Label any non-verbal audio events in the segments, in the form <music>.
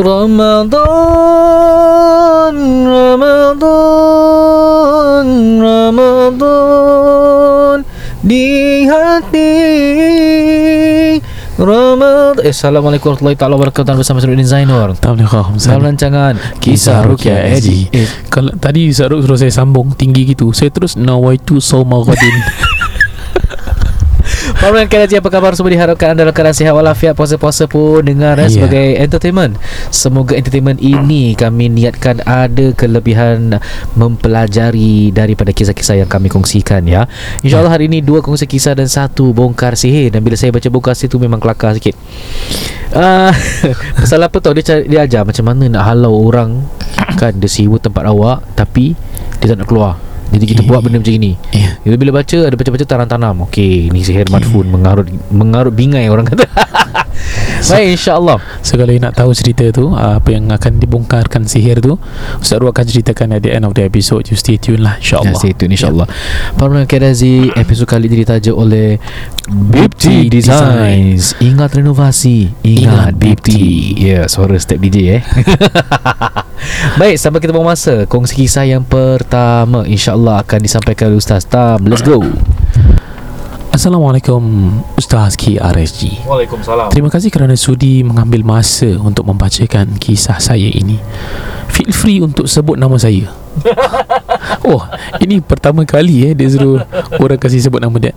Ramadan Ramadan Ramadan. Di hati Ramadan. Eh, Assalamualaikum warahmatullahi taala wabarakatuh. Bersama Suruddin Zainur. Dalam Assalamualaikum rancangan Kisah Rukia Eddie Eh, kalau tadi Ustaz Ruk suruh saya sambung tinggi gitu, saya terus nawaitu sawma <laughs> pendengar KLJ apa khabar semua diharapkan anda dalam keadaan sihat walafiat puasa-puasa pun dengar yeah. Ya. sebagai entertainment. Semoga entertainment ini kami niatkan ada kelebihan mempelajari daripada kisah-kisah yang kami kongsikan ya. InsyaAllah hari ini dua kongsi kisah dan satu bongkar sihir dan bila saya baca bongkar sihir tu memang kelakar sikit. Uh, <laughs> pasal apa tau dia, cari, dia ajar macam mana nak halau orang kan dia siwa tempat awak tapi dia tak nak keluar. Jadi kita buat benda macam ini. Ya. Bila bila baca ada baca-baca tanam-tanam. Okey, ni sihir madfun mengarut mengarut bingai orang kata. <laughs> Baik insya-Allah. So kalau you nak tahu cerita tu uh, Apa yang akan dibongkarkan sihir tu Ustaz Ruk akan ceritakan at the end of the episode You stay tune lah Ya, InsyaAllah stay tune insya-Allah. Para pendengar KDZ, episod kali ini ditaja oleh Bipti Designs. Ingat renovasi, ingat Ingat Bipti. Ya, yeah, suara step DJ eh. <laughs> Baik, sampai kita buang masa. Kongsi kisah yang pertama insya-Allah akan disampaikan oleh Ustaz Tam. Let's go. Assalamualaikum Ustaz KRSG Waalaikumsalam. Terima kasih kerana sudi mengambil masa untuk membacakan kisah saya ini. Feel free untuk sebut nama saya. <laughs> oh, ini pertama kali eh dia suruh orang kasih sebut nama dia.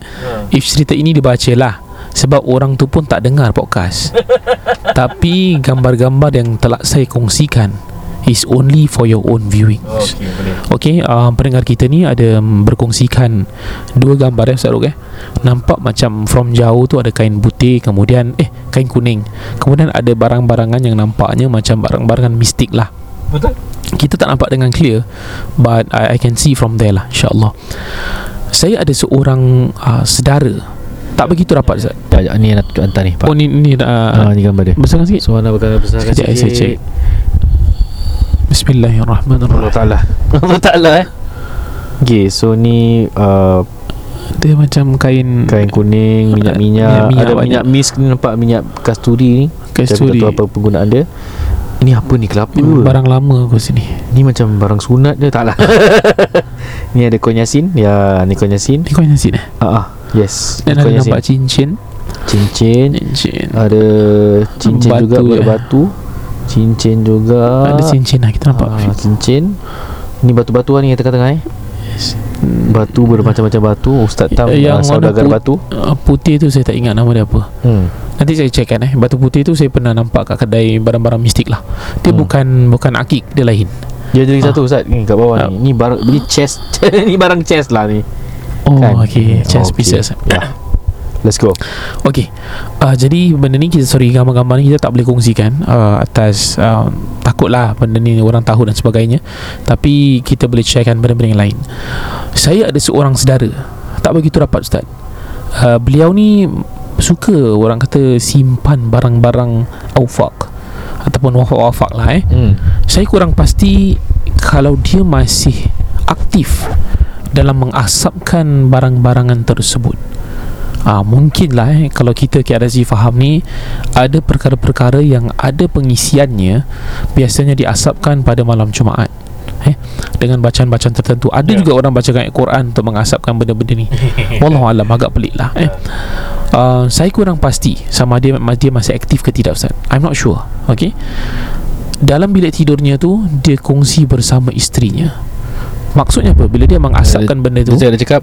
If cerita ini dibacalah sebab orang tu pun tak dengar podcast. <laughs> Tapi gambar-gambar yang telah saya kongsikan is only for your own viewing. Okey, boleh. Okey, uh, pendengar kita ni ada berkongsikan dua gambar ya Ustaz Ruk eh. Nampak macam from jauh tu ada kain putih, kemudian eh kain kuning. Kemudian ada barang-barangan yang nampaknya macam barang-barangan mistik lah. Betul? Kita tak nampak dengan clear but I, I can see from there lah insya-Allah. Saya ada seorang uh, sedara tak begitu rapat Ustaz. Ya, ya, ni nak tunjuk hantar ni, Pak. Oh ni ni Ah, uh, ni gambar dia. besarkan sikit. Suara bakal besar Sekejap, saya cek. Bismillahirrahmanirrahim. Allah Ta'ala <laughs> Allah Ta'ala eh Okay so ni uh, Dia macam kain Kain kuning Minyak-minyak minyak, Ada minyak. minyak misk ni Nampak minyak kasturi ni kasturi. Saya tak tahu apa penggunaan dia Ini apa ni kelapa Hmm, barang lama aku sini. Ni macam barang sunat dia Tak lah <laughs> Ni ada konyasin Ya ni konyasin Ni nasi eh? Ah ah Yes Dan ni ada konyasin. nampak cincin. Cincin Cincin. Ada Cincin Batu juga Buat je. batu Cincin juga Ada cincin lah kita nampak. ah, Cincin Ni batu-batuan ni yang tengah-tengah eh Batu bermacam-macam batu Ustaz Tam Eh, yang saudagar warna batu Uh, putih tu saya tak ingat nama dia apa. hmm. Nanti saya checkkan eh. Batu putih tu saya pernah nampak kat kedai barang-barang mistik lah. Dia Hmm. bukan bukan akik, dia lain. Dia jadi Ah. satu Ustaz ni kat bawah Ah. ni Ni barang Ni chest <laughs> Ni barang chest lah ni Oh, Kan? okay. Chest Okay. pieces. Ya <coughs> Let's go. Okay. Uh, Jadi benda ni kita Sorry gambar-gambar ni Kita tak boleh kongsikan uh, Atas uh, Takutlah Benda ni orang tahu dan sebagainya. Tapi Kita boleh sharekan Benda-benda yang lain. Saya ada seorang saudara. Tak begitu rapat Ustaz. Uh, Beliau ni Suka Orang kata Simpan barang-barang Aufak Ataupun wafak-wafak lah eh. Hmm. Saya kurang pasti Kalau dia masih Aktif Dalam mengasapkan Barang-barangan tersebut Ah mungkinlah eh kalau kita KRZ faham ni ada perkara-perkara yang ada pengisiannya biasanya diasapkan pada malam Jumaat. Eh dengan bacaan-bacaan tertentu. Ada Ya. juga orang bacakan ayat Quran untuk mengasapkan benda-benda ni. Wallahu alam agak pelik lah eh. Uh, saya kurang pasti sama dia dia masih aktif ke tidak Ustaz. I'm not sure. Okay. Dalam bilik tidurnya tu dia kongsi bersama isterinya. Maksudnya apa? Bila dia mengasapkan benda tu? Saya ada cakap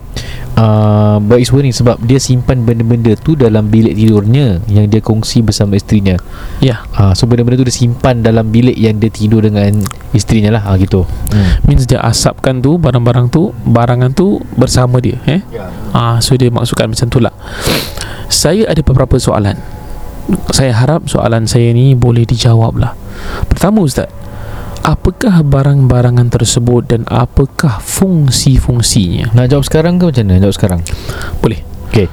uh, Baik suara ni Sebab dia simpan benda-benda tu Dalam bilik tidurnya Yang dia kongsi bersama isterinya Ya. Uh, So benda-benda tu dia simpan Dalam bilik yang dia tidur dengan Isterinya lah uh, Gitu. Hmm. means dia asapkan tu barang-barang tu barangan tu bersama dia eh? Ya. ah so dia maksudkan macam tu lah. Saya ada beberapa soalan. Saya harap soalan saya ni boleh dijawab lah. Pertama ustaz apakah barang-barangan tersebut dan apakah fungsi-fungsinya? Nak jawab sekarang ke macam mana? Jawab sekarang. Boleh. Okay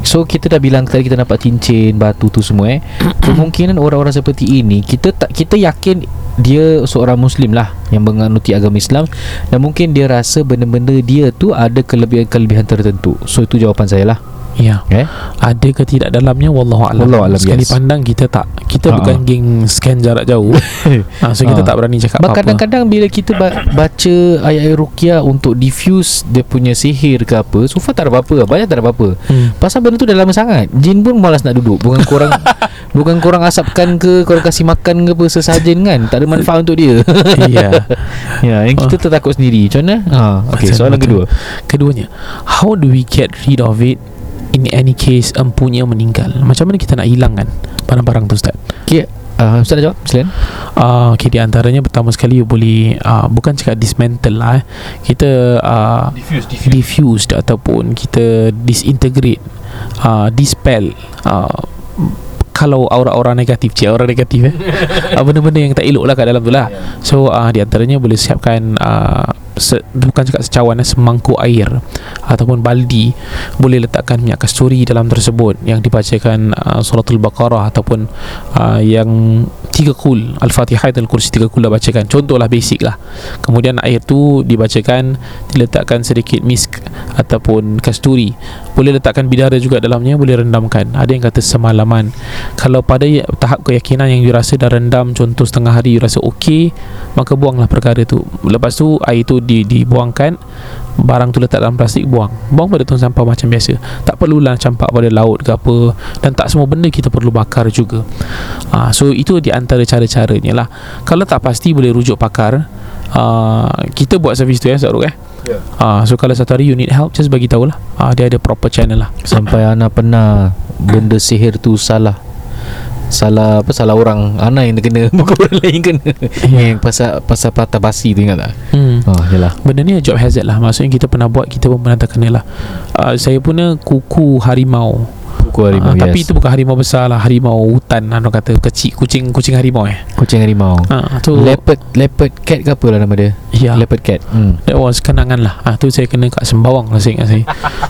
So kita dah bilang tadi kita nampak cincin batu tu semua eh. <coughs> Kemungkinan orang-orang seperti ini kita tak kita yakin dia seorang muslim lah yang menganuti agama Islam dan mungkin dia rasa benda-benda dia tu ada kelebihan-kelebihan tertentu. So itu jawapan saya lah. Ya Eh? Ada ke tidak dalamnya Wallahu a'lam. Wallahu a'lam, Sekali yes. pandang kita tak Kita Ha-ha. bukan geng scan jarak jauh <laughs> ha, So kita Ha. tak berani cakap Bah, apa-apa kadang-kadang bila kita ba- baca ayat-ayat ruqyah untuk diffuse dia punya sihir ke apa, so far tak ada apa-apa. Banyak tak ada apa-apa. hmm. Pasal benda tu dah lama sangat Jin pun malas nak duduk Bukan korang <laughs> Bukan korang asapkan ke Korang kasih makan ke apa Sesajen kan Tak ada manfaat untuk dia Ya <laughs> <laughs> Ya Yang kita tertakut sendiri. Macam mana? Ha, Okay Betul, soalan betul. kedua. Keduanya How do we get rid of it? In any case Empunya meninggal. Macam mana kita nak hilangkan Barang-barang tu Ustaz? Okay uh, Ustaz nak jawab? Silakan. Uh, Okay di antaranya Pertama sekali you boleh uh, Bukan cakap dismantle lah eh. Kita uh, Diffuse diffused Ataupun kita Disintegrate uh, Dispel uh, kalau aura-aura negatif Cik aura negatif eh. Uh, <laughs> Benda-benda yang tak elok lah kat dalam tu lah. So uh, di antaranya boleh siapkan uh, se, Bukan cakap secawan eh, Semangkuk air Ataupun baldi Boleh letakkan minyak kasturi dalam tersebut Yang dibacakan uh, Suratul Baqarah Ataupun uh, Yang Tiga kul Al-Fatihah dan Al-Kursi tiga kul lah bacakan. Contohlah basic lah. Kemudian air tu dibacakan Diletakkan sedikit misk Ataupun kasturi. Boleh letakkan bidara juga dalamnya Boleh rendamkan. Ada yang kata semalaman. Kalau pada ya- tahap keyakinan yang you rasa dah rendam Contoh setengah hari you rasa okey Maka buanglah perkara tu. Lepas tu air tu di, dibuangkan Barang tu letak dalam plastik buang. Buang pada tong sampah macam biasa. Tak perlulah campak pada laut ke apa. Dan tak semua benda kita perlu bakar juga. Ha, So itu di antara cara-caranya lah. Kalau tak pasti boleh rujuk pakar uh, Kita buat servis tu ya Saruk eh? Ya. Ah, so kalau satu hari you need help Just bagi tahu lah. Ah, Dia ada proper channel lah. Sampai Ana pernah Benda sihir tu salah Salah apa Salah orang. Ana yang terkena <laughs> Bukan orang lain kena. Yang pasal Pasal patah basi tu ingat tak? Hmm. Oh yelah Benda ni job hazard lah. Maksudnya kita pernah buat Kita pun pernah terkena lah. Uh, Saya punya kuku harimau Buku harimau Ah, yes. Tapi itu bukan harimau besar lah. Harimau hutan Orang kata kecil Kucing kucing harimau eh. Kucing harimau. Ah, tu Leopard Leopard cat ke apa lah nama dia? Ya. Leopard cat hmm. That was kenangan lah. Ah, Tu saya kena kat Sembawang lah Saya ingat saya.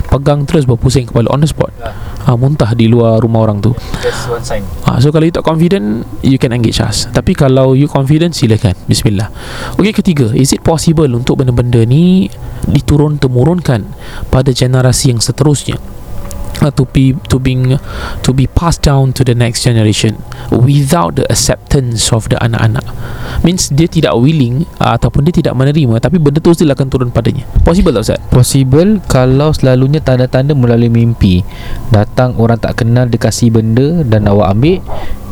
Pegang terus berpusing kepala On the spot. Ah, Muntah di luar rumah orang tu. That's one sign. Ah, So kalau you tak confident You can engage us. Tapi kalau you confident Silakan. Bismillah. Okey ketiga. Is it possible Untuk benda-benda ni Diturun-temurunkan Pada generasi yang seterusnya to be to being to be passed down to the next generation without the acceptance of the anak-anak. Means dia tidak willing uh, ataupun dia tidak menerima tapi benda tu still akan turun padanya. Possible tak Ustaz? Possible kalau selalunya tanda-tanda melalui mimpi. Datang orang tak kenal dia kasih benda dan awak ambil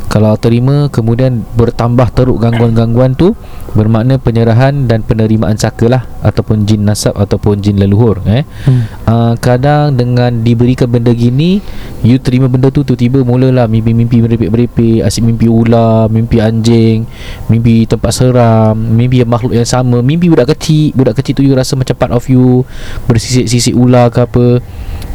Kalau terima kemudian bertambah teruk gangguan-gangguan tu Bermakna penyerahan dan penerimaan saka lah Ataupun jin nasab ataupun jin leluhur eh. Hmm. uh, Kadang dengan diberikan benda gini You terima benda tu tiba-tiba mulalah mimpi-mimpi merepek-merepek Asyik mimpi ular, mimpi anjing Mimpi tempat seram Mimpi yang makhluk yang sama Mimpi budak kecil Budak kecil tu you rasa macam part of you Bersisik-sisik ular ke apa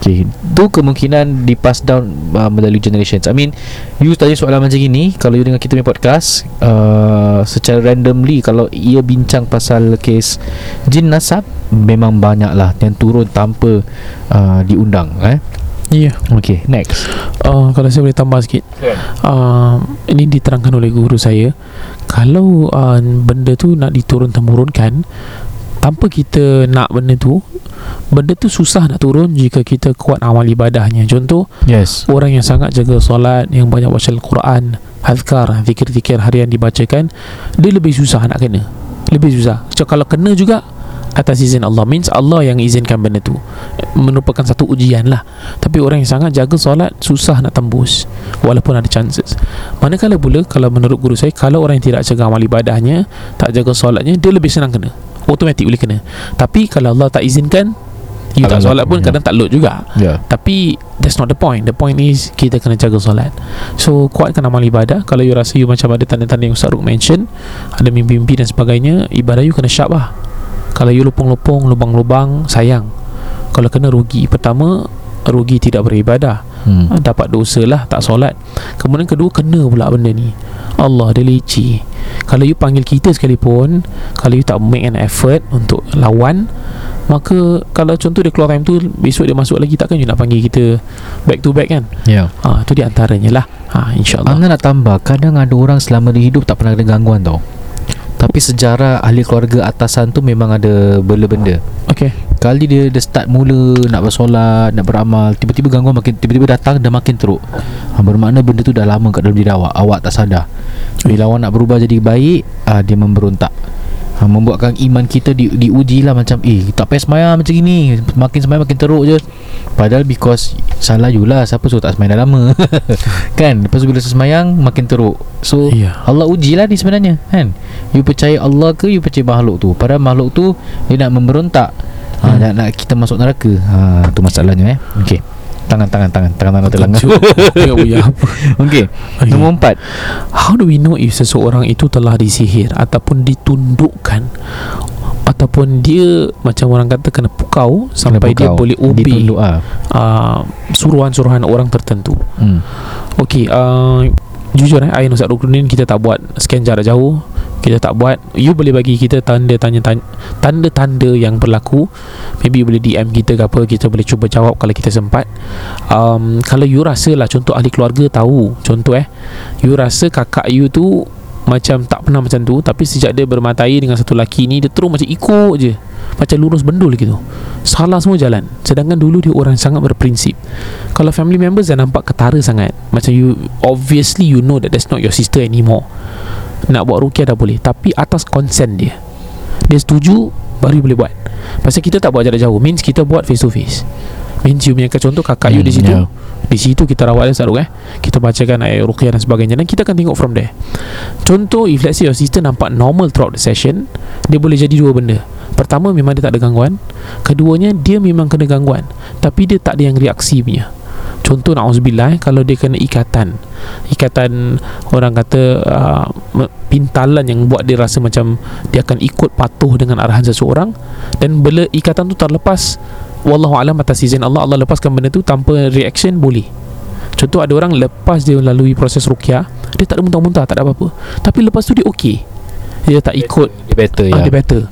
Okay Tu kemungkinan di pass down uh, melalui generations. I mean You tanya soalan macam gini Kalau you dengar kita punya podcast uh, Secara randomly Kalau ia bincang pasal kes Jin nasab Memang banyak lah Yang turun tanpa uh, Diundang eh? Ya yeah. Okay next. Uh, Kalau saya boleh tambah sikit. Uh, Ini diterangkan oleh guru saya. Kalau uh, benda tu nak diturun-temurunkan Tanpa kita nak benda tu Benda tu susah nak turun Jika kita kuat amal ibadahnya. Contoh Yes. Orang yang sangat jaga solat Yang banyak baca Al-Quran Azkar Zikir-zikir harian dibacakan Dia lebih susah nak kena. Lebih susah. So, Kalau kena juga Atas izin Allah. Means Allah yang izinkan benda tu. Merupakan satu ujian lah. Tapi orang yang sangat jaga solat Susah nak tembus. Walaupun ada chances. Manakala pula Kalau menurut guru saya Kalau orang yang tidak jaga amal ibadahnya Tak jaga solatnya Dia lebih senang kena Automatik boleh kena. Tapi kalau Allah tak izinkan You tak solat pun ya. Kadang tak load juga. Yeah. tapi that's not the point. The point is Kita kena jaga solat. So kuatkan amal ibadah. Kalau you rasa you macam ada tanda-tanda yang Ustaz Ruk mention Ada mimpi-mimpi dan sebagainya Ibadah you kena sharp lah. Kalau you lupung-lupung Lubang-lubang Sayang. Kalau kena rugi Pertama Rugi tidak beribadah hmm. hmm. Dapat dosa lah Tak solat. Kemudian kedua Kena pula benda ni. Allah dia leceh Kalau you panggil kita sekalipun Kalau you tak make an effort Untuk lawan Maka Kalau contoh dia keluar time tu Besok dia masuk lagi Takkan you nak panggil kita Back to back kan? Ya. Yeah. ha, Itu di antaranya lah. Ha, InsyaAllah. Anda nak tambah Kadang ada orang selama dia hidup Tak pernah ada gangguan tau. Tapi sejarah ahli keluarga atasan tu memang ada bela-benda Okay Kali dia dia start mula nak bersolat, nak beramal Tiba-tiba gangguan makin Tiba-tiba datang dan makin teruk. Ha, Bermakna benda tu dah lama kat dalam diri awak. Awak tak sadar. Bila awak nak berubah jadi baik ha, Dia memberontak ha, Membuatkan iman kita di, diuji lah Macam eh tak payah semayang macam ni Makin semayang makin teruk je. Padahal because Salah you lah Siapa suruh tak semayang dah lama. <laughs> Kan? Lepas tu bila semayang Makin teruk. So Ya. Allah uji lah ni sebenarnya Kan? You percaya Allah ke You percaya makhluk tu? Padahal makhluk tu Dia nak memberontak. Ha, Hmm. nak, nak kita masuk neraka. Ha, Tu masalahnya eh. Okay Tangan tangan tangan Tangan tangan terlanggar Kacau. Tengok buya apa <laughs> Okay Okay. Nombor empat How do we know if seseorang itu telah disihir Ataupun ditundukkan Ataupun dia Macam orang kata Kena pukau Sampai dia Kena pukau. boleh obey Ditunduk ah. uh, Suruhan-suruhan orang tertentu hmm. Okay uh, Jujur eh I dan Ustaz Rukruddin Kita tak buat Scan jarak jauh Kita tak buat You boleh bagi kita Tanda tanya tanya Tanda-tanda yang berlaku. Maybe you boleh DM kita ke apa Kita boleh cuba jawab Kalau kita sempat. Um, Kalau you rasa lah Contoh ahli keluarga tahu Contoh eh. You rasa kakak you tu Macam tak pernah macam tu Tapi sejak dia bermatai Dengan satu lelaki ni Dia terus macam ikut je. Macam lurus bendul gitu. Salah semua jalan. Sedangkan dulu dia orang sangat berprinsip. Kalau family members dah nampak ketara sangat Macam you Obviously you know that That's not your sister anymore Nak buat rukiah dah boleh Tapi atas consent dia. Dia setuju Baru you boleh buat. Pasal kita tak buat jarak jauh Means kita buat face to face Means you punya contoh kakak you Hmm, di situ. yeah. Di situ kita rawat dia Saruk eh. Kita bacakan ayat ruqyah dan sebagainya. Dan kita akan tengok from there. Contoh if let's say your sister nampak normal throughout the session Dia boleh jadi dua benda. Pertama memang dia tak ada gangguan. Keduanya dia memang kena gangguan. Tapi dia tak ada yang reaksi punya Contoh na'udzubillah eh, Kalau dia kena ikatan. Ikatan Orang kata uh, Pintalan yang buat dia rasa macam Dia akan ikut patuh dengan arahan seseorang Dan bila ikatan tu terlepas. Wallahualam atas izin Allah Allah lepaskan benda tu Tanpa reaction boleh. Contoh ada orang lepas dia lalui proses rukyah Dia tak ada muntah-muntah Tak ada apa-apa. Tapi lepas tu dia okey. Dia tak ikut. Dia better ah, ya. Dia better.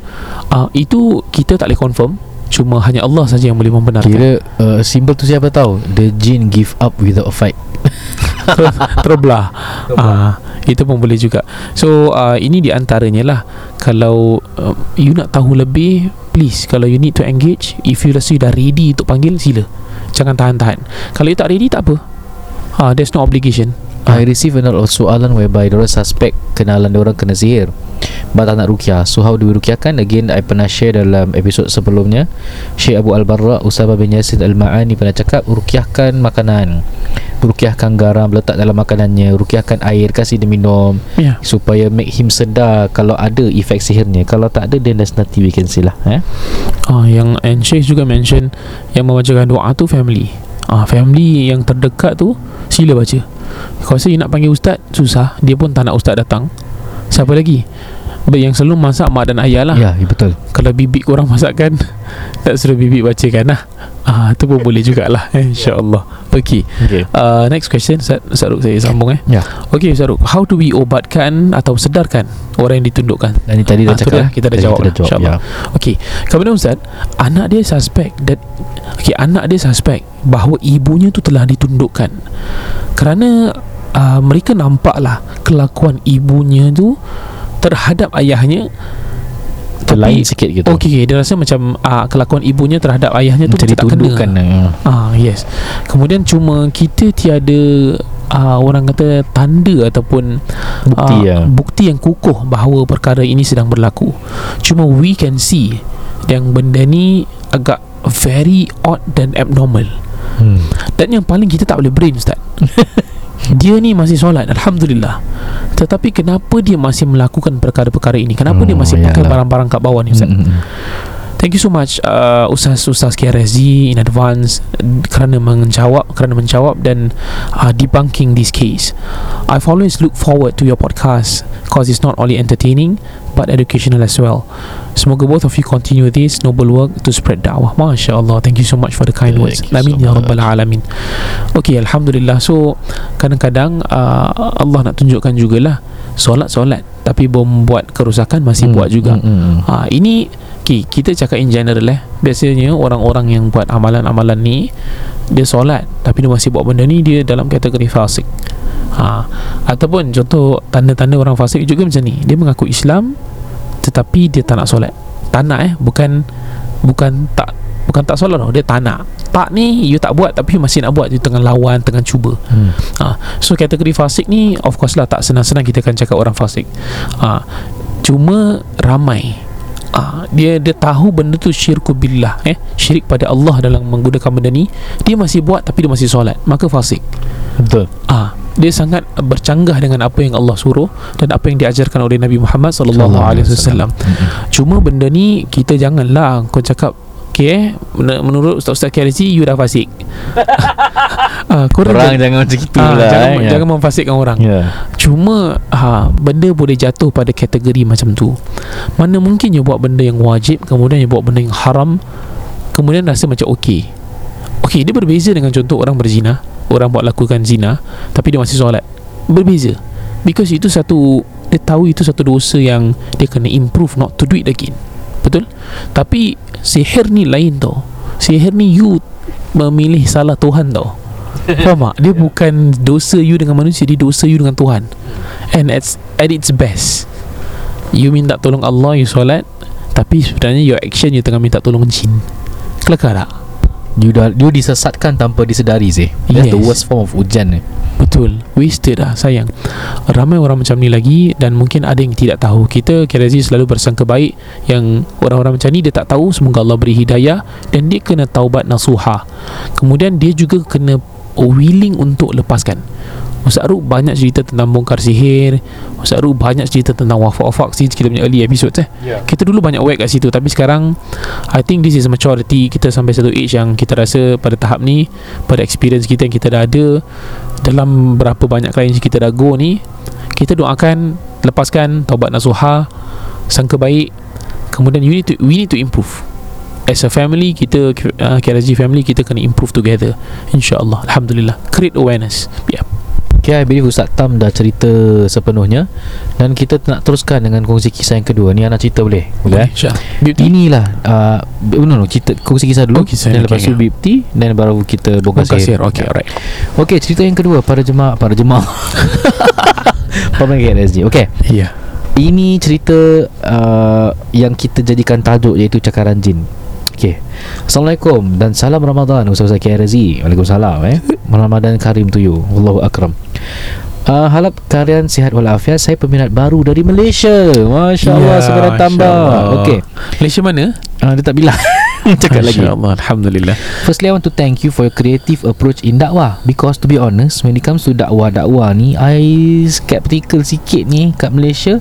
Ah, Itu kita tak boleh confirm Cuma hanya Allah saja yang boleh membenarkan. Kira uh, Simbol tu siapa tahu? The jinn give up without a fight. <laughs> Ter- Terbelah. Ah, Itu pun boleh juga. So uh, ini di antaranya lah. Kalau uh, You nak tahu lebih Please Kalau you need to engage If you rasa you dah ready Untuk panggil Sila. Jangan tahan-tahan. Kalau you tak ready tak apa. Ah, There's no obligation. I receive another soalan whereby Diorang suspect Kenalan diorang kena sihir Batal nak rukyah So how do we rukyahkan Again I pernah share dalam episod sebelumnya. Syekh Abu Al-Barra Usama bin Yasin Al-Ma'ani pernah cakap Rukyahkan makanan. Rukyahkan garam Letak dalam makanannya. Rukyahkan air Kasih dia minum. Ya. Supaya make him sedar Kalau ada efek sihirnya. Kalau tak ada Then there's nothing we can say lah eh? Ah, yang and Syekh juga mention yang membacakan doa tu family. Ah, family yang terdekat tu sila baca. Kalau saya nak panggil ustaz susah, dia pun tak nak ustaz datang. Siapa lagi? Yang selalu masak mak dan ayah lah. Ya, ya betul Kalau bibik korang masakkan <laughs> tak suruh bibik bacakan lah. Ah, tu pun boleh jugalah eh, insya-Allah. Okey. okay. Uh, next question Ustaz, Ustaz Ruk saya sambung eh. Ya Okey Ustaz Ruk, how do we obatkan atau sedarkan orang yang ditundukkan? Dan ni tadi dah Ah, cakap dah, kita dah jawab kita dah, jawab insyaAllah. ya. Okey, kemudian Ustaz, anak dia suspect that okey, anak dia suspect bahawa ibunya tu telah ditundukkan. Kerana uh, mereka nampaklah kelakuan ibunya tu terhadap ayahnya Terlain sikit gitu Okey, dia rasa macam uh, kelakuan ibunya terhadap ayahnya tu Macam macam tak kena. eh. Ah yes. Kemudian cuma kita tiada uh, orang kata tanda ataupun Bukti ah, ya. bukti yang kukuh bahawa perkara ini sedang berlaku. Cuma we can see yang benda ni agak very odd dan abnormal. hmm. Dan yang paling kita tak boleh brain ustaz. <laughs> dia ni masih solat Alhamdulillah Tetapi kenapa dia masih melakukan perkara-perkara ini Kenapa Oh, dia masih pakai yalah. barang-barang kat bawah ni Ustaz Hmm, hmm, hmm. Thank you so much uh, Ustaz-Ustaz KRSG in advance kerana menjawab kerana menjawab dan uh, debunking this case. I've always looked forward to your podcast because it's not only entertaining but educational as well. Semoga both of you continue this noble work to spread dakwah. Masya Allah. Thank you so much for the kind Thank words. Amin so ya rabbal alamin. Okay, alhamdulillah. So kadang-kadang uh, Allah nak tunjukkan jugalah solat-solat tapi membuat kerusakan masih Hmm, buat juga. hmm, hmm. Ha, ini okay, kita cakap in general eh. Biasanya orang-orang yang buat amalan-amalan ni dia solat tapi dia masih buat benda ni dia dalam kategori fasik. Ha, ataupun contoh tanda-tanda orang fasik juga macam ni. Dia mengaku Islam tetapi dia tak nak solat tak nak eh bukan bukan tak bukan tak solat tau dia tak nak. Tak ni you tak buat tapi you masih nak buat you tengah lawan tengah cuba. Hmm. ha. so kategori fasik ni of course lah tak senang-senang kita akan cakap orang fasik. Ha. cuma ramai. Ah, dia dia tahu benda tu syirku billah eh. Syirik pada Allah dalam menggunakan benda ni. Dia masih buat tapi dia masih solat. Maka fasik. Betul. Ah dia sangat bercanggah dengan apa yang Allah suruh dan apa yang diajarkan oleh Nabi Muhammad sallallahu alaihi wasallam. Cuma benda ni kita janganlah kau cakap Okay eh. Menurut Ustaz-Ustaz KLC You dah fasik. <laughs> Korang Orang jangan, macam itu ah, lah Jangan, eh. jangan memfasikkan orang. Ya. Cuma ha, Benda boleh jatuh pada kategori macam tu. Mana mungkin you buat benda yang wajib Kemudian you buat benda yang haram Kemudian rasa macam okey. Okey dia berbeza dengan contoh orang berzina. Orang buat lakukan zina Tapi dia masih solat. Berbeza. Because itu satu Dia tahu itu satu dosa yang Dia kena improve Not to do it again Betul? Tapi Sihir ni lain tau Sihir ni you Memilih salah Tuhan tau <laughs> Faham tak? Dia bukan dosa you dengan manusia Dia dosa you dengan Tuhan And at, at its best You minta tolong Allah You solat Tapi sebenarnya your action You tengah minta tolong jin Kelakar tak? You dah you disesatkan tanpa disedari sih. That's the Yes. worst form of ujian ni. Betul. Wasted lah sayang. Ramai orang macam ni lagi Dan mungkin ada yang tidak tahu. Kita Kirazi selalu bersangka baik Yang orang-orang macam ni Dia tak tahu. Semoga Allah beri hidayah Dan dia kena taubat nasuha. Kemudian dia juga kena Willing untuk lepaskan Ustaz Ruk banyak cerita tentang bongkar sihir. Ustaz Ruk banyak cerita tentang wafak-wafak sih. Kita punya early episodes eh. Yeah. Kita dulu banyak whack kat situ. Tapi sekarang I think this is maturity Kita sampai satu age yang Kita rasa pada tahap ni Pada experience kita yang kita dah ada Dalam berapa banyak klien kita dah go ni Kita doakan Lepaskan Taubat nasuha Sangka baik. Kemudian you need to, we need to improve. As a family Kita uh, KRSG family Kita kena improve together. InsyaAllah. Alhamdulillah. Create awareness. Yeah Okay, I believe Ustaz Tam dah cerita sepenuhnya. Dan kita nak teruskan dengan kongsi kisah yang kedua. Ni anak cerita boleh? Boleh eh? InsyaAllah. Inilah uh, No no cerita, Kongsi kisah dulu. Oh, kisah, Dan okay, lepas tu okay. bipti Dan baru kita bongkar sihir sihir Okay alright. Okay cerita yang kedua. Para jemaah Para jemaah <laughs> Paman KRSG Okay Yeah Ini cerita uh, Yang kita jadikan tajuk Iaitu cakaran jin. Okay Assalamualaikum Dan salam Ramadan Ustaz-Ustaz KRZ Waalaikumsalam eh. Ramadan Karim to you. Allahu Akram Uh, harap kalian sihat walafiat. Saya peminat baru dari Malaysia. Masya Allah Ya, Segera tambah. Okay Malaysia mana? uh, Dia tak bilang. <laughs> Cakap lagi. Allah Alhamdulillah. Firstly I want to thank you For your creative approach in dakwah. Because to be honest When it comes to dakwah-dakwah ni I skeptical sikit ni Kat Malaysia.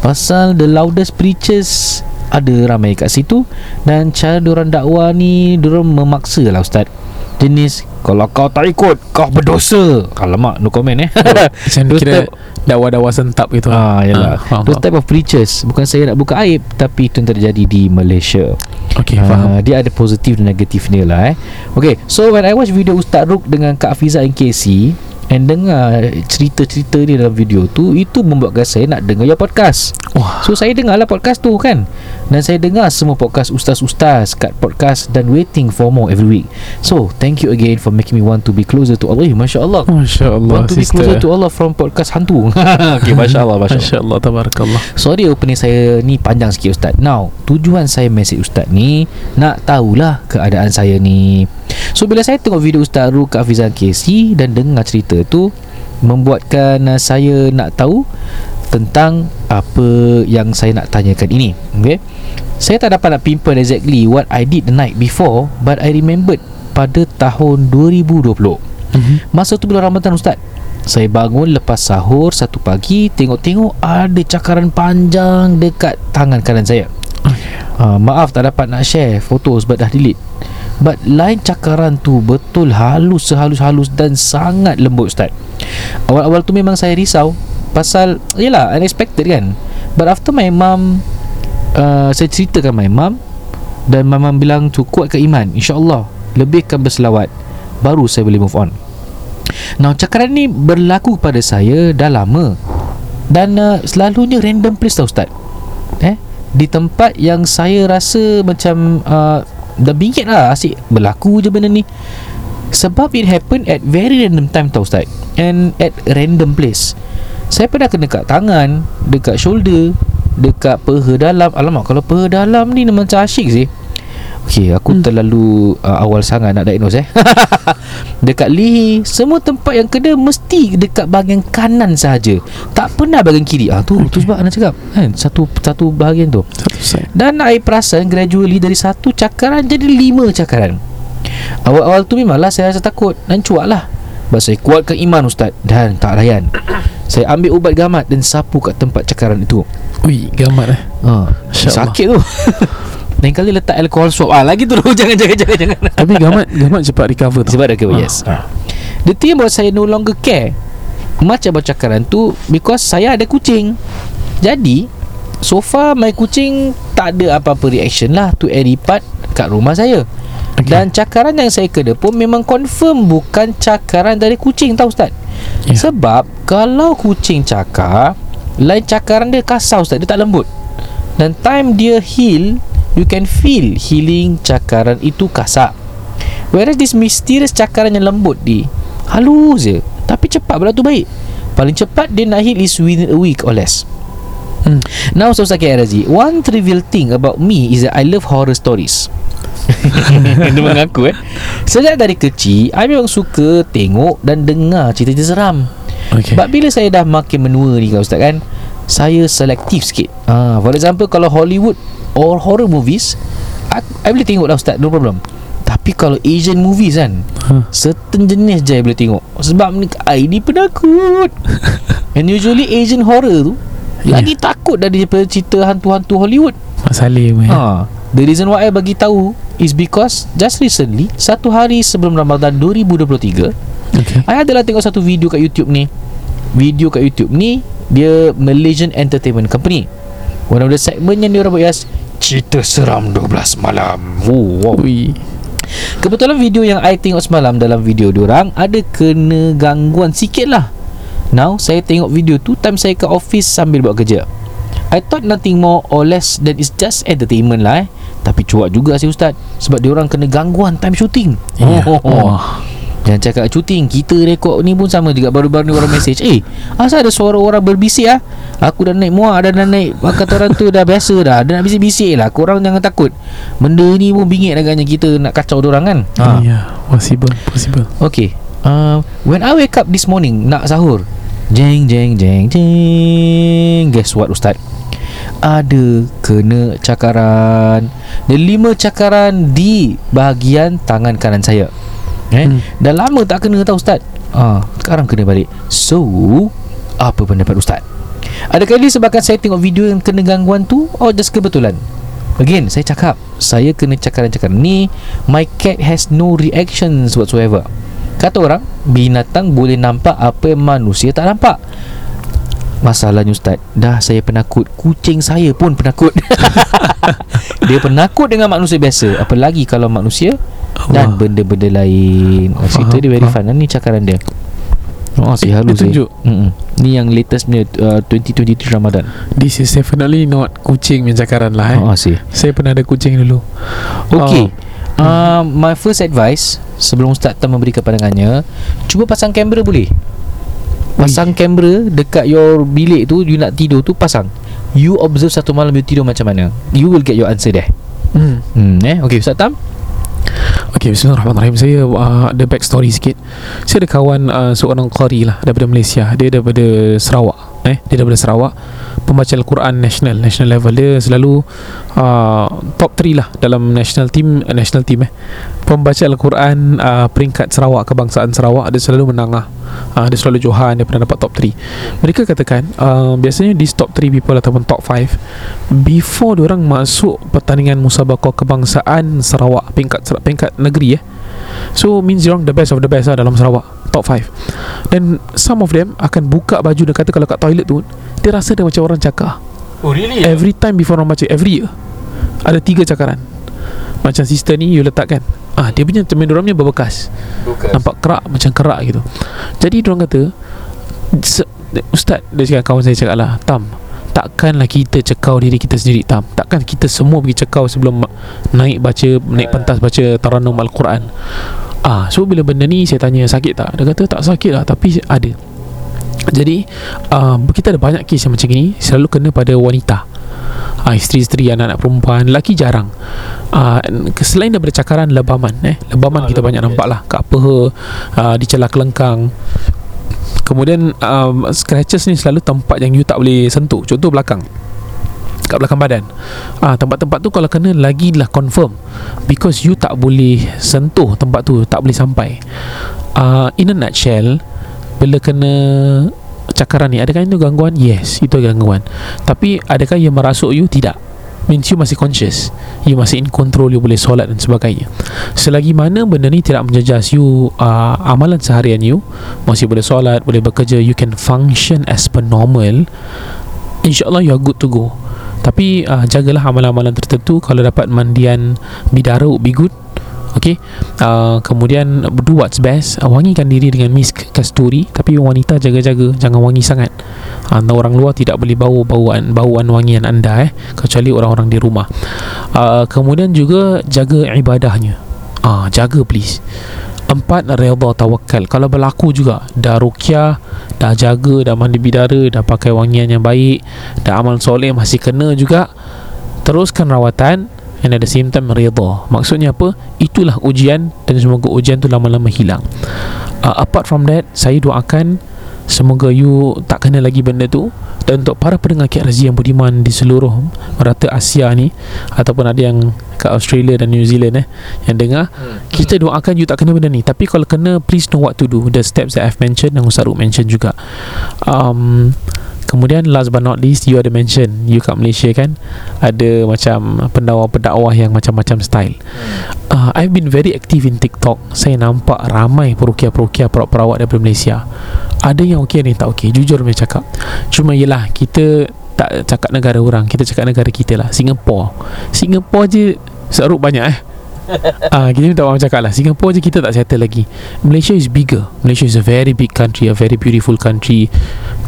Pasal the loudest preachers Ada ramai kat situ. Dan cara diorang dakwah ni Diorang memaksa lah Ustaz Jenis Kalau kau tak ikut Kau berdosa Alamak no comment eh <laughs> Macam Those kira Dakwah-dakwah sentap gitu Ah, yalah. Ah, faham, Those faham. type of preachers Bukan saya nak buka aib Tapi itu yang terjadi di Malaysia Okay faham Uh, dia ada positif dan negatif dia lah eh. Okay, so when I watch video Ustaz Ruk dengan Kak Fiza and KC and dengar cerita-cerita dia dalam video tu, itu membuatkan saya nak dengar your podcast. Wah. So saya dengar lah podcast tu kan? Dan saya dengar semua podcast ustaz-ustaz Kat podcast dan waiting for more every week. So thank you again for making me want to be closer to Allah. Eh, Masya Allah Masya Allah Want to be closer to Allah from podcast hantu. <laughs> Okay Masya Allah Masya Allah Masya Allah Tabarakallah. Sorry opening saya ni panjang sikit Ustaz. Now Tujuan saya message Ustaz ni Nak tahulah keadaan saya ni So bila saya tengok video Ustaz Ru Kak Hafizan KC Dan dengar cerita tu Membuatkan uh, saya nak tahu Tentang Apa yang saya nak tanyakan ini Okay Saya tak dapat nak pinpoint exactly What I did the night before But I remembered Pada tahun 2020 mm-hmm. Masa tu bulan Ramadan Ustaz. Saya bangun lepas sahur Satu pagi Tengok-tengok Ada cakaran panjang Dekat tangan kanan saya. Uh, Maaf tak dapat nak share Foto sebab dah delete But line cakaran tu Betul halus Sehalus-halus Dan sangat lembut Ustaz. Awal-awal tu memang saya risau Pasal Yelah unexpected kan. But after my mum uh, Saya ceritakan my mum Dan my mum bilang tu Kuatkan iman InsyaAllah Lebihkan berselawat Baru saya boleh move on. Now cakaran ni berlaku pada saya dah lama Dan uh, selalunya random place tau Ustaz. Eh Di tempat yang saya rasa macam uh, Dah bingit lah asyik berlaku je benda ni. Sebab it happen at very random time tau Ustaz. And at random place. Saya pernah kena kat tangan Dekat shoulder Dekat peha dalam. Alamak kalau peha dalam ni Macam asyik sih. Okay aku hmm. terlalu uh, Awal sangat nak diagnose eh <laughs> Dekat lihi Semua tempat yang kena Mesti dekat bahagian kanan sahaja Tak pernah bahagian kiri ah tu okay. tu sebab anak cakap kan satu satu bahagian tu Satu dan I perasan gradually dari satu cakaran jadi lima cakaran. Awal-awal tu memanglah saya rasa takut dan cuak lah. Sebab saya kuatkan iman Ustaz dan tak layan. Saya ambil ubat gamat dan sapu kat tempat cakaran itu. Ui gamat eh Ha, sakit tu. <laughs> Lain kali letak alkohol swab ah lagi tu <laughs> jangan jangan jangan jangan. Tapi gamat Gamat cepat recover tau Sebab dah kira Ah. yes. Ha. The thing about saya no longer care macam cakaran tu because saya ada kucing. Jadi so far my kucing tak ada apa-apa reaction lah to any part kat rumah saya. Okay. Dan cakaran yang saya kena pun memang confirm bukan cakaran dari kucing tahu Ustaz. Ya. Sebab kalau kucing cakar lain cakaran dia kasar Ustaz, dia tak lembut. Dan time dia heal, you can feel healing cakaran itu kasar. Whereas this mysterious cakaran yang lembut ni halus je tapi cepat pula tu baik. Paling cepat dia nak heal is within a week or less. Hmm. Now Ustaz Zakir Razi One trivial thing about me Is that I love horror stories <laughs> Dia mengaku eh Sejak dari kecil I memang suka tengok Dan dengar cerita-cerita seram Okay Sebab bila saya dah makin menua ni kan Ustaz kan Saya selektif sikit ha, For example Kalau Hollywood Or horror movies I, I boleh tengok lah Ustaz No problem. Tapi kalau Asian movies kan Huh. Certain jenis je I boleh tengok. Sebab ni I ni penakut. <laughs> And usually Asian horror tu Ya. Lagi takut daripada cerita hantu-hantu Hollywood. Mak Salim eh ha. The reason why I bagi tahu Is because Just recently Satu hari sebelum Ramadan 2023 Okay. I adalah tengok satu video kat YouTube ni. Video kat YouTube ni Dia Malaysian Entertainment Company. One of the segment yang dia orang buat Cerita seram 12 malam. Oh, wow. Ui. Kebetulan video yang I tengok semalam Dalam video diorang Ada kena gangguan sikit lah. Now saya tengok video tu Time saya ke office sambil buat kerja. I thought nothing more or less Than it's just entertainment lah eh. Tapi cuak juga sih Ustaz. Sebab diorang kena gangguan time shooting. Ya. oh, oh, oh. Jangan cakap shooting. Kita rekod ni pun sama juga. Baru-baru ni orang message Eh asal ada suara orang berbisik ah? Aku dah naik muak Dah, dah naik Kata orang tu dah biasa dah. Dah nak bisik-bisik lah. Korang jangan takut. Benda ni pun bingit agaknya Kita nak kacau orang kan? Ha. Ya Possible Possible. Okay uh, When I wake up this morning Nak sahur. Jeng jeng jeng jeng. Guess what Ustaz? Ada Kena cakaran. Dan lima cakaran Di bahagian tangan kanan saya Eh? Hmm. Dah lama tak kena tau Ustaz. Ah, Sekarang kena balik. So Apa pendapat Ustaz? Adakah ini sebabkan saya tengok video yang kena gangguan tu? Or just kebetulan. Again saya cakap Saya kena cakaran-cakaran ni My cat has no reactions whatsoever. Kata orang Binatang boleh nampak Apa yang manusia tak nampak Masalahnya Ustaz Dah saya penakut Kucing saya pun penakut <laughs> Dia penakut dengan manusia biasa Apalagi kalau manusia Dan Wah. benda-benda lain oh, Cerita Faham, dia very faham. fun Ni cakaran dia Oh, si Dia halus tunjuk. Mm-mm. Ni yang latest punya uh, 2023 Ramadan This is definitely not kucing punya cakaran lah eh. Oh, si. Saya pernah ada kucing dulu Okay Oh. uh, My first advice Sebelum Ustaz Tam memberikan pandangannya Cuba pasang kamera boleh Pasang kamera Dekat your bilik tu You nak tidur tu Pasang. You observe satu malam You tidur macam mana. You will get your answer there. Hmm. Hmm eh? Okay Ustaz Tam? Okay Bismillahirrahmanirrahim. Saya uh, ada backstory sikit. Saya ada kawan uh, Seorang qari lah Daripada Malaysia. Dia daripada Sarawak eh? Dia daripada Sarawak Pembaca Al-Quran national National level. Dia selalu uh, Top 3 lah Dalam national team uh, National team eh. Pembaca Al-Quran uh, Peringkat Sarawak Kebangsaan Sarawak Dia selalu menang lah. Uh, Dia selalu Johan Dia pernah dapat top 3 Mereka katakan uh, Biasanya these top 3 people Ataupun top 5 Before orang masuk Pertandingan musabaqah Kebangsaan Sarawak Peringkat peringkat negeri eh. So means orang the best of the best lah Dalam Sarawak Top 5 Dan some of them Akan buka baju Dia kata kalau kat toilet tu Dia rasa dia macam orang cakar. Oh really? Every time before orang baca Every year Ada tiga cakaran. Macam sister ni You letakkan. Ah, dia punya cermin dorangnya berbekas. Bukan Nampak kerak Macam kerak gitu. Jadi diorang kata se- Ustaz Dia cakap kawan saya cakap lah Tam Takkanlah kita cekau diri kita sendiri Tam. Takkan kita semua pergi cekau Sebelum naik baca Naik pentas baca Taranum Al-Quran Ah, So bila benda ni Saya tanya sakit tak? Dia kata tak sakit lah Tapi ada. Jadi uh, Kita ada banyak kes yang macam ni Selalu kena pada wanita. Uh, Isteri-isteri anak-anak perempuan Lelaki jarang. Uh, Selain daripada cakaran Lebaman eh Lebaman Ah, kita banyak lebaman, nampak lah. Kat peha uh, Di celah kelengkang. Kemudian um, Scratches ni selalu tempat Yang you tak boleh sentuh. Contoh belakang kat belakang badan. Ah tempat-tempat tu kalau kena lagi lah confirm. Because you tak boleh sentuh tempat tu tak boleh sampai. Ah in a nutshell bila kena cakaran ni adakah itu gangguan? Yes itu gangguan. Tapi adakah ia merasuk you? Tidak. Means you masih conscious. You masih in control you boleh solat dan sebagainya. Selagi mana benda ni tidak menjejas you uh, amalan seharian you masih boleh solat boleh bekerja you can function as per normal InsyaAllah you are good to go Tapi uh, jagalah amalan-amalan tertentu. Kalau dapat mandian bidara would be good Okay uh, Kemudian do what's best. Uh, Wangikan diri dengan misk kasturi. Tapi wanita jaga-jaga Jangan wangi sangat. Uh, Orang luar tidak boleh bau bauan bauan wangian anda eh Kecuali orang-orang di rumah. Uh, Kemudian juga jaga ibadahnya. Uh, Jaga please Empat redha tawakal Kalau berlaku juga Dah rukyah Dah jaga Dah mandi bidara Dah pakai wangian yang baik Dah amal soleh Masih kena juga Teruskan rawatan And at the same time Maksudnya apa? Itulah ujian Dan semoga ujian tu lama-lama hilang. Uh, Apart from that Saya doakan Semoga you tak kena lagi benda tu. Dan untuk para pendengar KRZ yang budiman Di seluruh merata Asia ni Ataupun ada yang kat Australia dan New Zealand eh Yang dengar Kita doakan you tak kena benda ni. Tapi kalau kena Please know what to do. The steps that I've mentioned Dan Ustaz Ruk mention juga. Um, Kemudian last but not least You ada mention You kat Malaysia kan Ada macam Pendakwah-pendakwah Yang macam-macam style. Uh, I've been very active in TikTok. Saya nampak ramai Perukia-perukia Perawat-perawat daripada Malaysia. Ada yang okey Ada yang tak okey. Jujur saya cakap. Cuma yelah Kita tak cakap negara orang Kita cakap negara kita lah. Singapore. Singapore je Seruk banyak eh <laughs> Ah, kita minta orang cakap lah Singapore je kita tak settle lagi. Malaysia is bigger. Malaysia is a very big country A very beautiful country.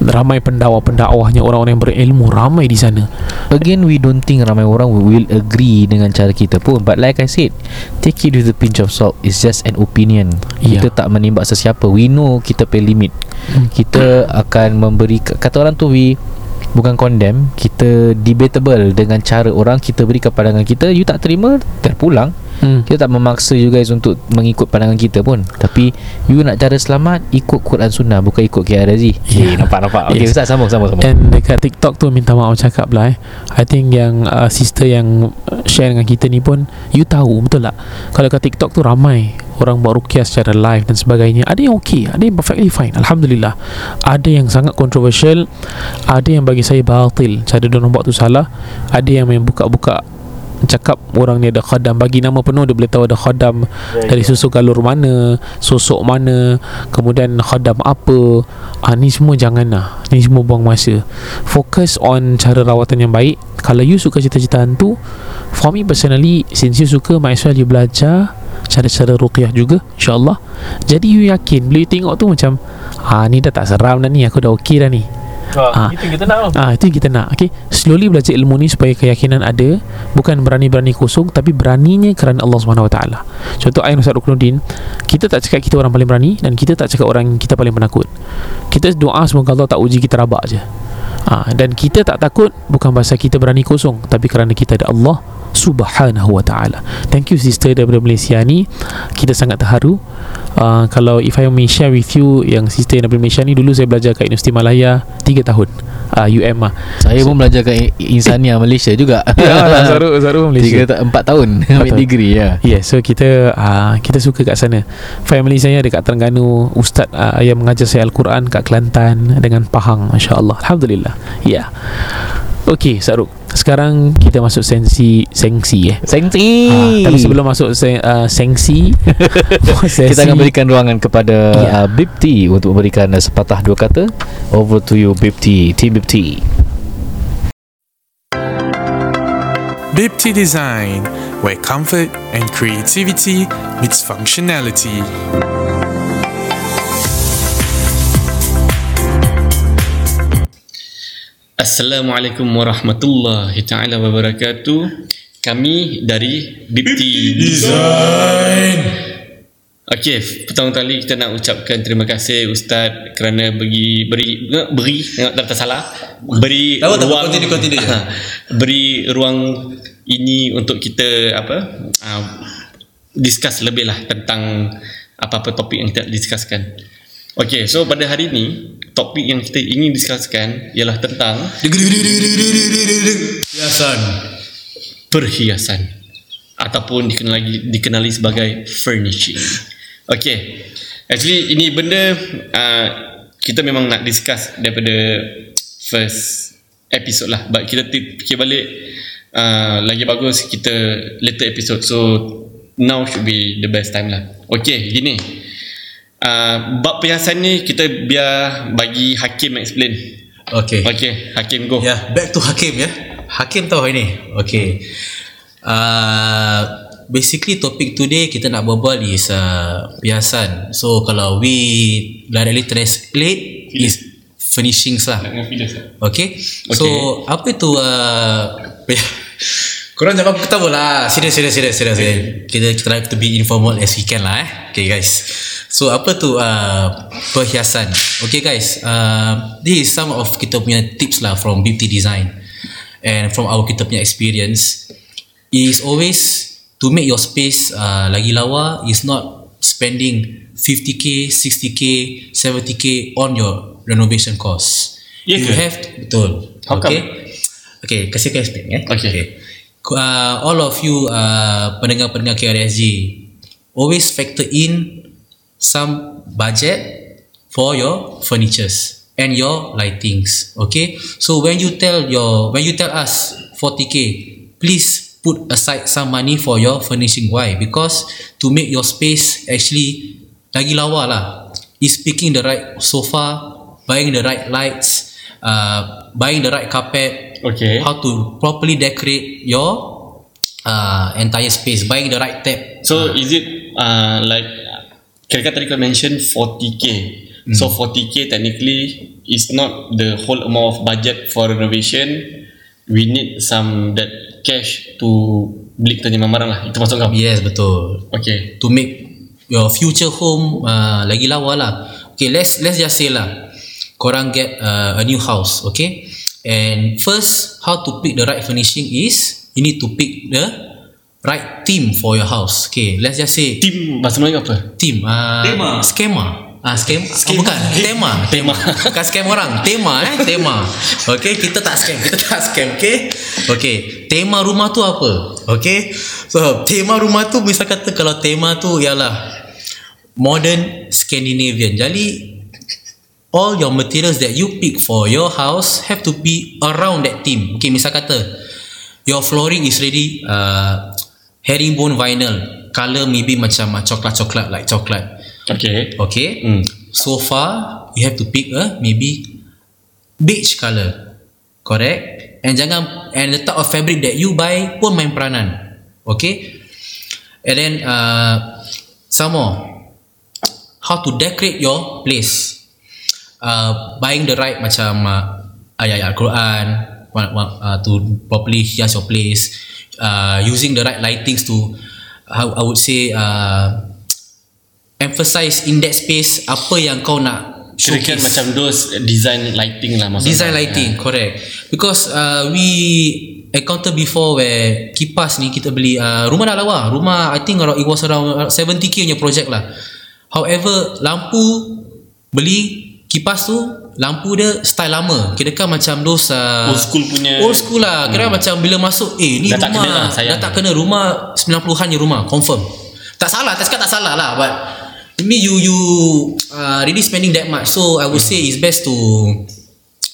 Ramai pendakwah-pendakwahnya Orang-orang yang berilmu Ramai di sana. Again we don't think ramai orang will agree dengan cara kita pun. But like I said Take it with a pinch of salt. It's just an opinion. Ya. Kita tak menimbak sesiapa. We know kita pay limit. Hmm. Kita akan memberi Kata orang tu we Bukan condemn. Kita debatable Dengan cara orang. Kita berikan pandangan kita. You tak terima Terpulang hmm. Kita tak memaksa you guys Untuk mengikut pandangan kita pun Tapi You nak cara selamat Ikut Quran Sunnah Bukan ikut KRZ Ya. yeah. Nampak-nampak <laughs> Okay Yes. Ustaz sambung sambung sambung And dekat TikTok tu Minta maaf cakap lah eh I think yang uh, Sister yang uh, Share dengan kita ni pun You tahu betul tak Kalau kat TikTok tu ramai Orang buat rukyah secara live Dan sebagainya Ada yang okay Ada yang perfectly fine Alhamdulillah Ada yang sangat controversial Ada yang bagi saya batil Cara dia orang buat tu salah Ada yang main buka-buka Cakap orang ni ada khadam Bagi nama penuh Dia boleh tahu ada khadam Dari susu galur mana Sosok mana Kemudian khadam apa. Ah, Ni semua jangan lah Ni semua buang masa. Focus on cara rawatan yang baik. Kalau you suka cita-cita hantu For me personally Since you suka Might as well you belajar Cara-cara ruqyah juga InsyaAllah. Jadi you yakin Bila you tengok tu macam Ah ni dah tak seram dah ni Aku dah okey dah ni Ah. Itu kita nak Ah itu yang kita nak. Okay? Slowly belajar ilmu ni Supaya keyakinan ada. Bukan berani-berani kosong Tapi beraninya kerana Allah SWT Contoh ayat Ustaz Rukunuddin Kita tak cakap kita orang paling berani Dan kita tak cakap orang kita paling penakut. Kita doa semoga Allah tak uji kita rabak je. Ah, Dan kita tak takut Bukan pasal kita berani kosong Tapi kerana kita ada Allah Subhanahu wa ta'ala Thank you sister daripada Malaysia ni Kita sangat terharu uh, Kalau if I may share with you Yang sister daripada Malaysia ni Dulu saya belajar kat Universiti Malaya 3 tahun uh, UM lah Saya pun belajar kat Insania Malaysia juga <laughs> Ya, Zarul, Zarul Malaysia Tiga ta- empat tahun Ambil degree ya Yeah, so kita uh, kita suka kat sana. Family saya dekat Terengganu, ustaz uh, yang mengajar saya Al-Quran kat Kelantan dengan Pahang, masya-Allah. Alhamdulillah. Ya. Yeah. Okey, Saruk. Sekarang kita masuk sensi sengsi eh. Sengsi Ha, tapi sebelum masuk se, uh, sengsi <laughs> sesi, Kita akan berikan ruangan kepada Ya. uh, Bip T Untuk memberikan uh, sepatah dua kata Over to you Bip T Team Bip T Bipti Design, where comfort and creativity meets functionality. Assalamualaikum warahmatullahi taala wabarakatuh. Kami dari Bipti Design. Okey, pertama kali kita nak ucapkan terima kasih Ustaz kerana bagi beri beri tak, tak salah beri apa, tak ruang continue, continue <laughs> beri ruang ini untuk kita apa uh, discuss lebih lah tentang apa-apa topik yang kita discusskan. Okey, so pada hari ini topik yang kita ingin discusskan ialah tentang Biasan. perhiasan ataupun dikenali dikenali sebagai furnishing. Okay, actually ini benda uh, kita memang nak discuss daripada first episode lah. But kita fikir balik uh, lagi bagus kita later episode. So now should be the best time lah. Okay, gini. Uh, bab perhiasan ni kita biar bagi Hakim explain. Okay. Okay, Hakim go. Ya, yeah, back to Hakim ya. Hakim tahu hari ni. Okay. Uh, basically topik today kita nak berbual is uh, perhiasan. So kalau we directly translate is furnishings lah. Fidas lah. Okay. So apa itu uh, <laughs> Korang jangan ketawa lah. Serius serius serius serius okay. Kita try to be informal as we can lah eh. Okay guys. So apa tu uh, Perhiasan? Okay guys. Uh, This is some of kita punya tips lah From beauty design. And from our kita punya experience. Is always To make your space uh, Lagi lawa Is not spending 50k 60k 70k On your renovation cost. Ya You ke? have to, Betul. How come? Okay. Okay, kasih aku explain ya. Okay. Uh, all of you uh, pendengar-pendengar KRSG always factor in some budget for your furnitures and your lightings. Okay? So when you tell your when you tell us 40k, please put aside some money for your furnishing. Why? Because to make your space actually lagi lawa lah. Is picking the right sofa, buying the right lights, uh, buying the right carpet, Okay. how to properly decorate your uh, entire space buying the right tab So is it uh, like kira-kira tadi kau mention 40k. Hmm. So 40k technically is not the whole amount of budget for renovation. We need some that cash to beli kita punya barang lah. Itu masuk kau. yes betul Okay. to make your future home uh, lagi lawa lah okay let's let's just say lah korang get uh, a new house okay and first how to pick the right furnishing is you need to pick the right theme for your house okay let's just say Team bahasa Melayu apa? Team uh, Tema. Skema Ah, scam, Skema. Oh, bukan <laughs> tema Tema. bukan scam orang tema eh tema okay kita tak scam kita tak scam okay okay tema rumah tu apa okay so tema rumah tu misal kata kalau tema tu ialah modern Scandinavian jadi all your materials that you pick for your house have to be around that theme okay misal kata your flooring is ready uh, herringbone vinyl color maybe macam uh, coklat-coklat like coklat Okay. Okay. Hmm. Sofa you have to pick a maybe beige color. Correct? And jangan and the type of fabric that you buy pun main peranan. Okay? And then uh, some more. How to decorate your place. Uh, buying the right macam uh, ayat-ayat Al-Quran uh, to properly hias your place. Uh, using the right lightings to how I would say uh, emphasize in that space apa yang kau nak Kira-kira showcase. macam those design lighting lah maksudnya. design lighting correct because uh, we encounter before where kipas ni kita beli uh, rumah dah lawa rumah I think around, it was around 70k punya project lah however lampu beli kipas tu lampu dia style lama. Kira kan macam those uh, Old school punya. old school lah. Kira macam bila masuk eh ni Dah tak rumah. kena lah, sayang. dah tak kena. Rumah 90-an je rumah. Confirm. Tak salah. Tak cakap tak salah lah but me you you uh, really spending that much. So I would say it's best to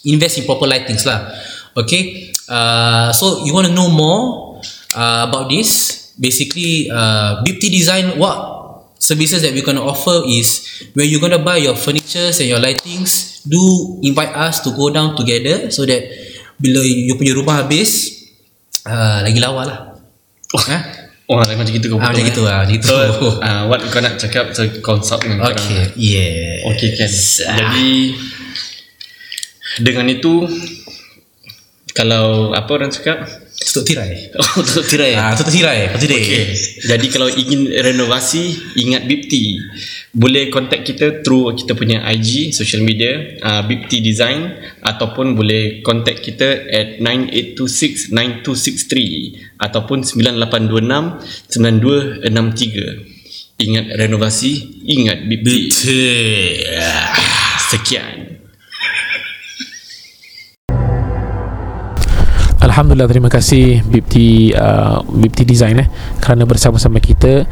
invest in proper lightings lah. Okay? Uh, so you want to know more uh, about this? Basically uh, beauty design what services that we're going to offer is when you're going to buy your furnitures and your lightings do invite us to go down together so that bila you punya rumah habis uh, lagi lawa lah ha? <laughs> Oh, macam gitu kau Ah, macam gitu eh? lah, macam gitu. So, uh, what kau nak cakap so consult dengan korang. okay yeah Okay kan Jadi Dengan itu Kalau Apa orang cakap Tutup tirai. <laughs> Oh, tutup tirai. Ah, tutup tirai today. Okay. Jadi kalau ingin renovasi, ingat Bipti. Boleh contact kita through kita punya IG, social media, uh, Bipti Design ataupun boleh contact kita at 9826-9263 ataupun 9826-9263. Ingat renovasi, ingat Bipti. Betul. Sekian. Alhamdulillah terima kasih Bipti uh, Bipti Design eh kerana bersama-sama kita.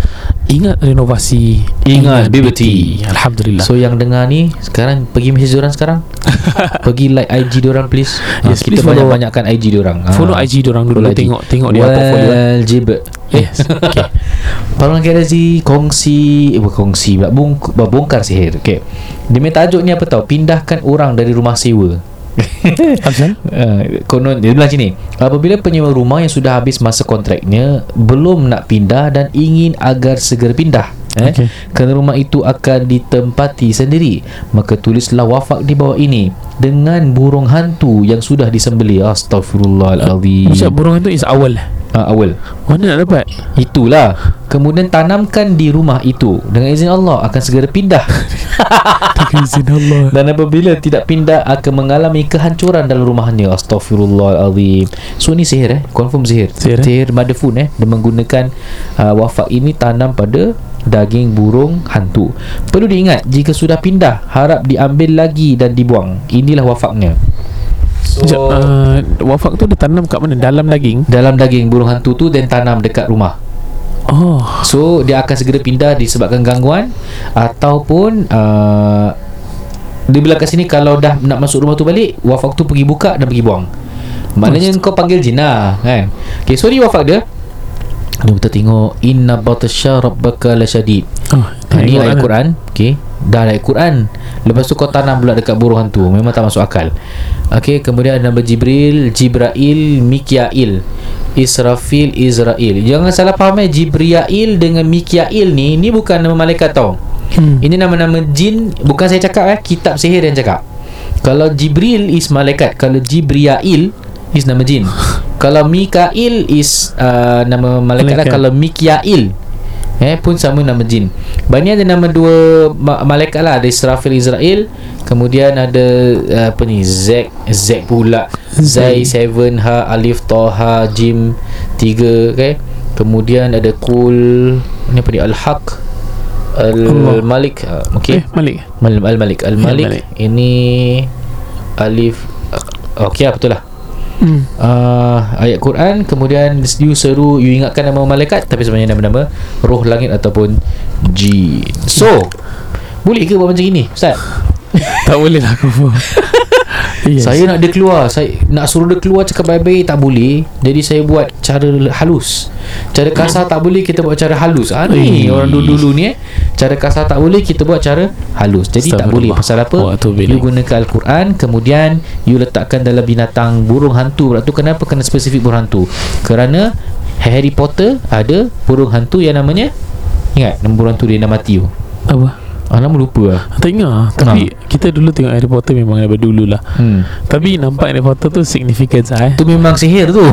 Ingat renovasi Ingat Bipti. Alhamdulillah. So yang dengar ni Sekarang pergi message diorang sekarang? <laughs> Pergi like IG diorang please. Yes, ha, Kita please follow- banyak-banyakkan IG diorang. Follow IG diorang dulu Follow IG. tengok tengok dia portfolio eh. Wajib yes okay. <laughs> Parang Kerazi Kongsi eh, Bukan kongsi pula bong, Bongkar sihir. Okay. Dia punya tajuk ni apa tau? Pindahkan orang dari rumah sewa <laughs> Uh, konon dia bilang sini apabila penyewa rumah yang sudah habis masa kontraknya belum nak pindah dan ingin agar segera pindah eh Okey. kerana rumah itu akan ditempati sendiri maka tulislah wafak di bawah ini dengan burung hantu yang sudah disembeli astagfirullahalazim Ustaz burung itu is awal uh, awal Mana nak dapat itulah kemudian tanamkan di rumah itu dengan izin Allah akan segera pindah <laughs> Dengan izin Allah Dan apabila tidak pindah akan mengalami kehancuran dalam rumahnya. Astaghfirullahalazim. So ni sihir eh, confirm sihir. Sihir, eh? sihir madafun eh. Dia menggunakan uh, wafak ini tanam pada daging burung hantu. Perlu diingat jika sudah pindah harap diambil lagi dan dibuang. Inilah wafaknya. Sekejap, So uh, Wafak tu dia tanam kat mana Dalam daging dalam daging burung hantu tu dan tanam dekat rumah. Oh So dia akan segera pindah disebabkan gangguan ataupun uh, dia bilang kat sini kalau dah nak masuk rumah tu balik wafak tu pergi buka dan pergi buang. Maknanya kau panggil jin lah kan. Okay so ni wafak dia. Ni kita tengok? Inna batasya rabbaka lasyadid. Oh, Ha, ni ayat Quran. Okay Dah ayat Quran. Lepas tu kau tanam pula dekat buruh hantu. Memang tak masuk akal. Okay Kemudian ada nama Jibril Jibrail Mikyail Israfil Israel Jangan salah faham eh. Jibriail dengan Mikyail ni Ni bukan nama malaikat tau. Hmm. Ini nama-nama jin. Bukan saya cakap eh. Kitab sihir yang cakap. Kalau Jibril is malaikat. Kalau Jibriail Is nama jin <laughs> Kalau Mikail is uh, Nama malaikat lah. Kalau Mikyail Eh pun sama nama jin. Bani ada nama dua ma- malaikat lah, ada Israfil Israel, kemudian ada uh, apa ni Z Z pula. Zai 7 Ha Alif Taha Jim 3 okay. Kemudian ada Kul ni apa ni Al Haq Al Allah. Malik uh, okey. Eh Malik Mal Al Malik Al Malik ini Alif okey lah betul lah. Hmm. uh, ayat Quran kemudian you seru you ingatkan nama malaikat tapi sebenarnya nama-nama roh langit ataupun jin. So boleh ke buat macam ini Ustaz? Tak boleh lah aku <laughs> yes. saya nak dia keluar. Saya nak suruh dia keluar cakap baik-baik tak boleh. Jadi saya buat cara halus. Cara kasar tak boleh kita buat cara halus. Ah, ni orang dulu-dulu ni eh. Cara kasar tak boleh kita buat cara halus. Jadi tak boleh. Astagfirullah. pasal apa? Wah, tu you gunakan Al-Quran kemudian you letakkan dalam binatang burung hantu. Pula tu kenapa? Kena spesifik burung hantu. Kerana Harry Potter ada burung hantu yang namanya ingat burung hantu dia nama Matthew Apa ah, nama lupa lah. Tak ingat lah. Tapi kita dulu tengok Harry Potter Memang daripada dulu lah hmm. Tapi nampak Harry Potter tu Significant lah eh. Itu memang sihir tu.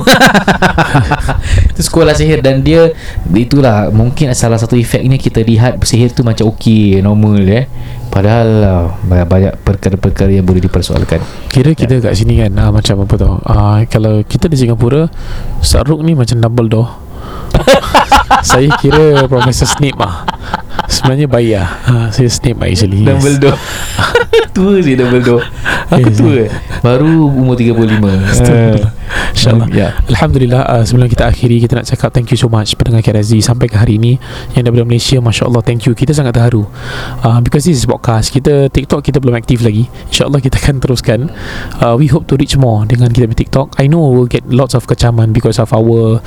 <laughs> Itu sekolah sihir Dan dia Itulah Mungkin salah satu efeknya Kita lihat sihir tu macam okey Normal eh. Padahal ah, Banyak perkara-perkara Yang boleh dipersoalkan. Kira kita kat sini kan ah, Macam apa tau. Ah, Kalau kita di Singapura Saruk ni macam Dumbledore <laughs> Saya kira Professor Snape lah. Sebenarnya baik lah ah, Saya Snape lah actually yes. Dumbledore. <laughs> Tua sih Dumbledore. Aku Yes. tua Baru umur 35 <laughs> Astagfirullah. InsyaAllah. Ya. Alhamdulillah uh, Sebelum kita akhiri Kita nak cakap thank you so much Pendengar KRZ Sampai ke hari ini Yang daripada Malaysia Masya Allah thank you. Kita sangat terharu. Uh, Because this is podcast Kita TikTok kita belum aktif lagi. InsyaAllah kita akan teruskan. Uh, We hope to reach more Dengan kita punya TikTok. I know we'll get lots of kecaman Because of our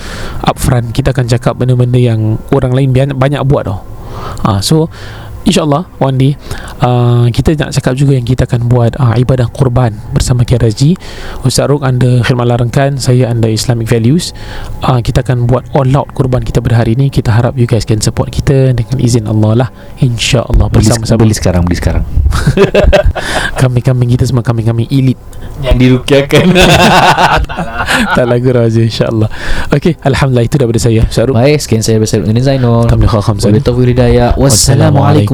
Upfront. Kita akan cakap benda-benda yang Orang lain banyak, banyak buat tau. Uh, So InsyaAllah one day uh, Kita nak cakap juga yang kita akan buat uh, Ibadah korban bersama KRSG Ustaz Ruk anda khidmat larangkan Saya anda Islamic Values. Uh, Kita akan buat all out korban kita pada hari ini. Kita harap you guys can support kita Dengan izin Allah lah. InsyaAllah bersama-sama. beli sekarang Beli sekarang. <laughs> Kambing-kambing kita semua kambing-kambing elit. Yang dirukiakan <laughs> tak lagu raja insyaAllah. Okay Alhamdulillah itu daripada saya. Syarul Baik, sekian saya bersama dengan Zainul. Khamsa Wabillahi taufiq